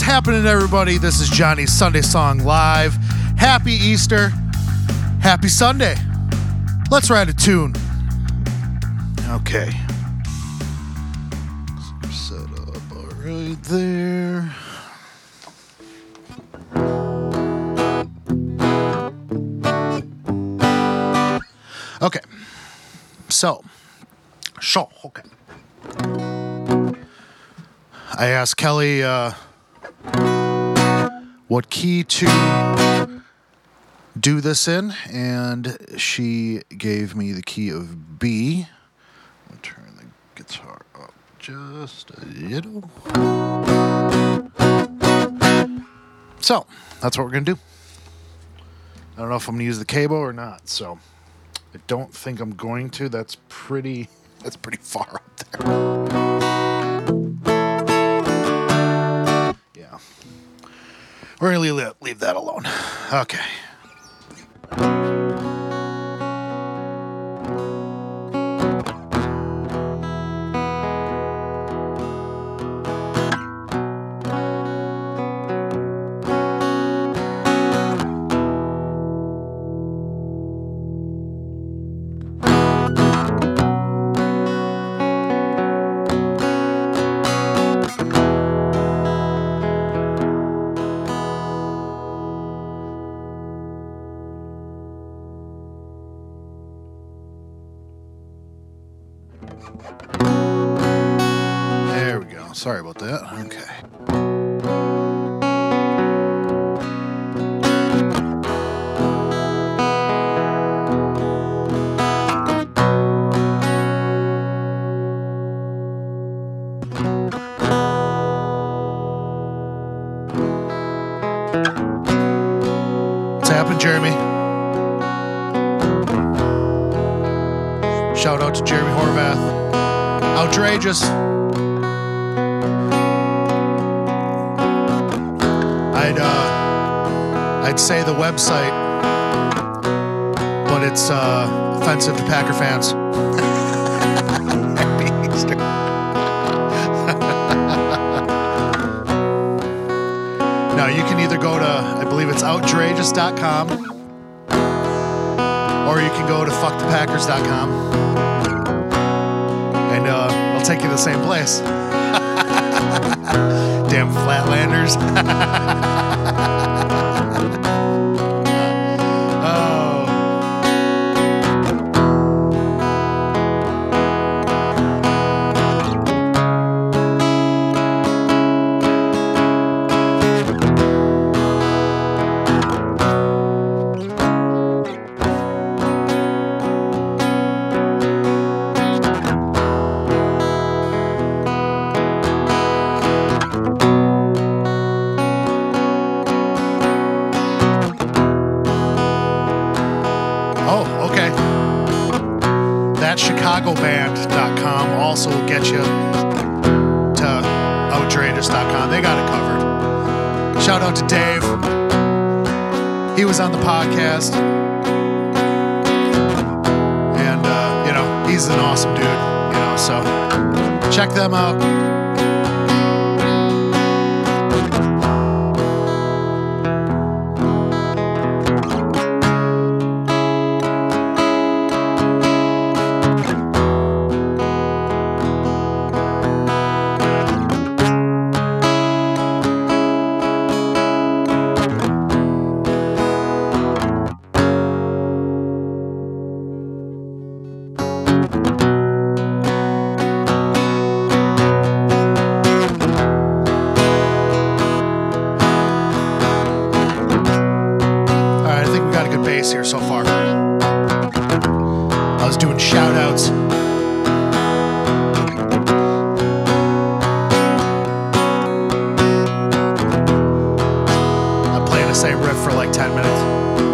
What's happening, everybody? This is Johnny's Sunday Song Live. Happy Easter. Happy Sunday. Let's write a tune. Okay. Set up right there. Okay. So, so, okay. I asked Kelly uh, what key to do this in, and she gave me the key of B. I'll turn the guitar up just a little. So, that's what we're to do. I don't know if I'm to use the cable or not, so I don't think I'm going to. That's pretty that's pretty far up there. We're going to leave, leave that alone. Okay. Sorry about that. Okay. Jeremy? Shout out to Jeremy Horvath. Outrageous. I'd uh, I'd say the website, but it's uh, offensive to Packer fans. now you can either go to I believe it's outrageous.com or you can go to fuckthepackers.com and uh, I'll take you to the same place. Damn flatlanders. ChicagoBand.com also will get you to outrageous.com. They got it covered. Shout out to Dave. He was on the podcast. And, uh, you know, he's an awesome dude, you know, so check them out. I'm playing the same riff for like 10 minutes.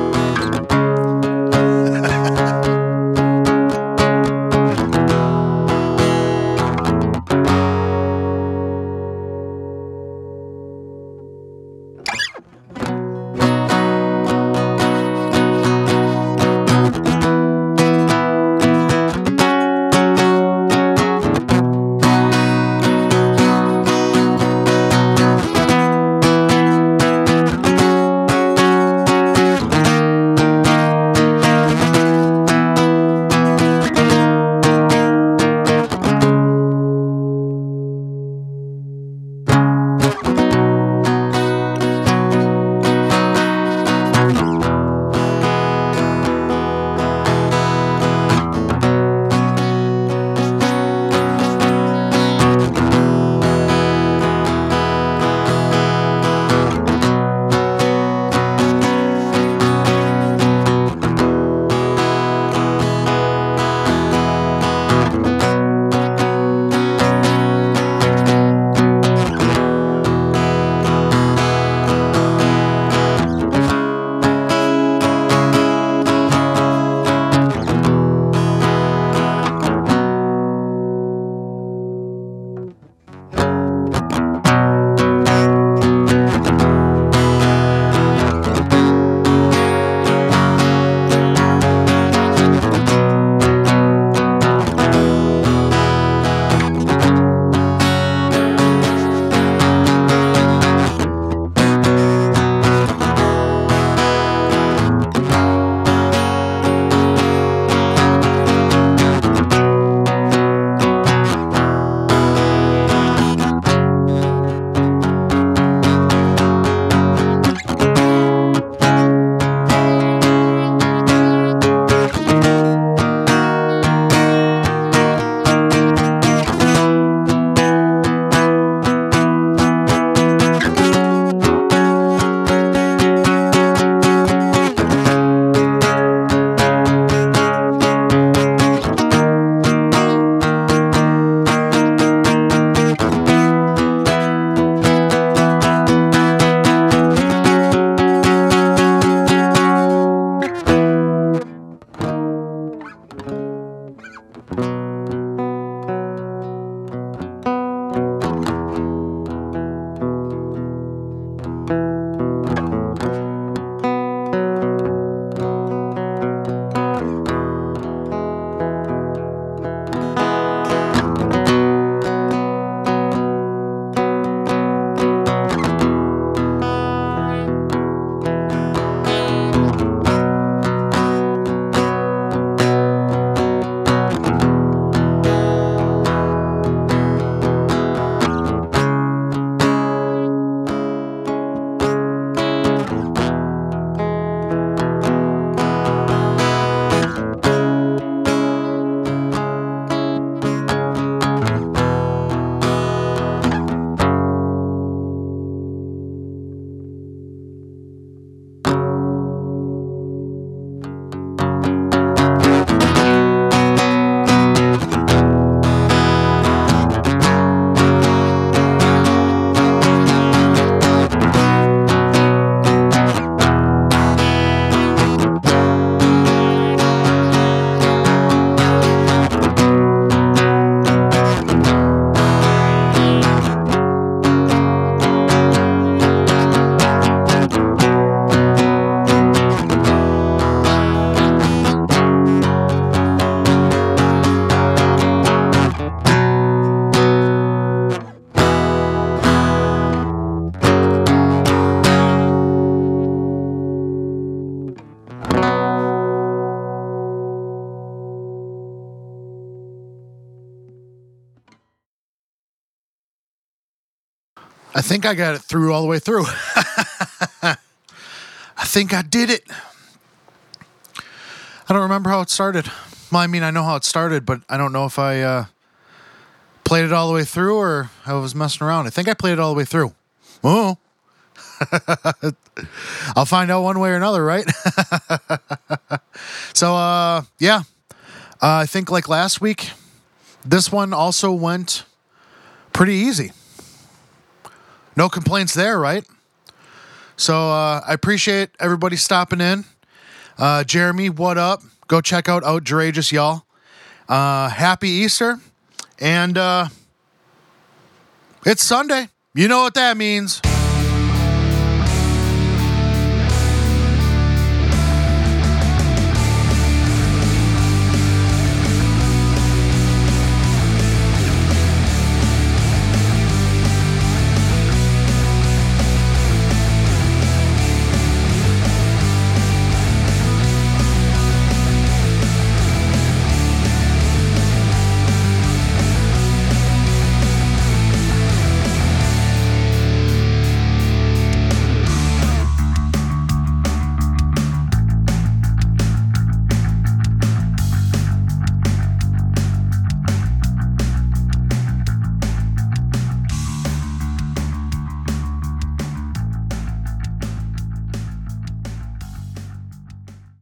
I think I got it through all the way through. I think I did it. I don't remember how it started. Well, I mean, I know how it started, but I don't know if I uh, played it all the way through or I was messing around. I think I played it all the way through. Oh. I'll find out one way or another, right? so, uh, yeah. Uh, I think like last week, this one also went pretty easy. No complaints there, right? So uh, I appreciate everybody stopping in. Uh, Jeremy, what up? Go check out Outrageous, y'all. Uh, happy Easter. And uh, it's Sunday. You know what that means.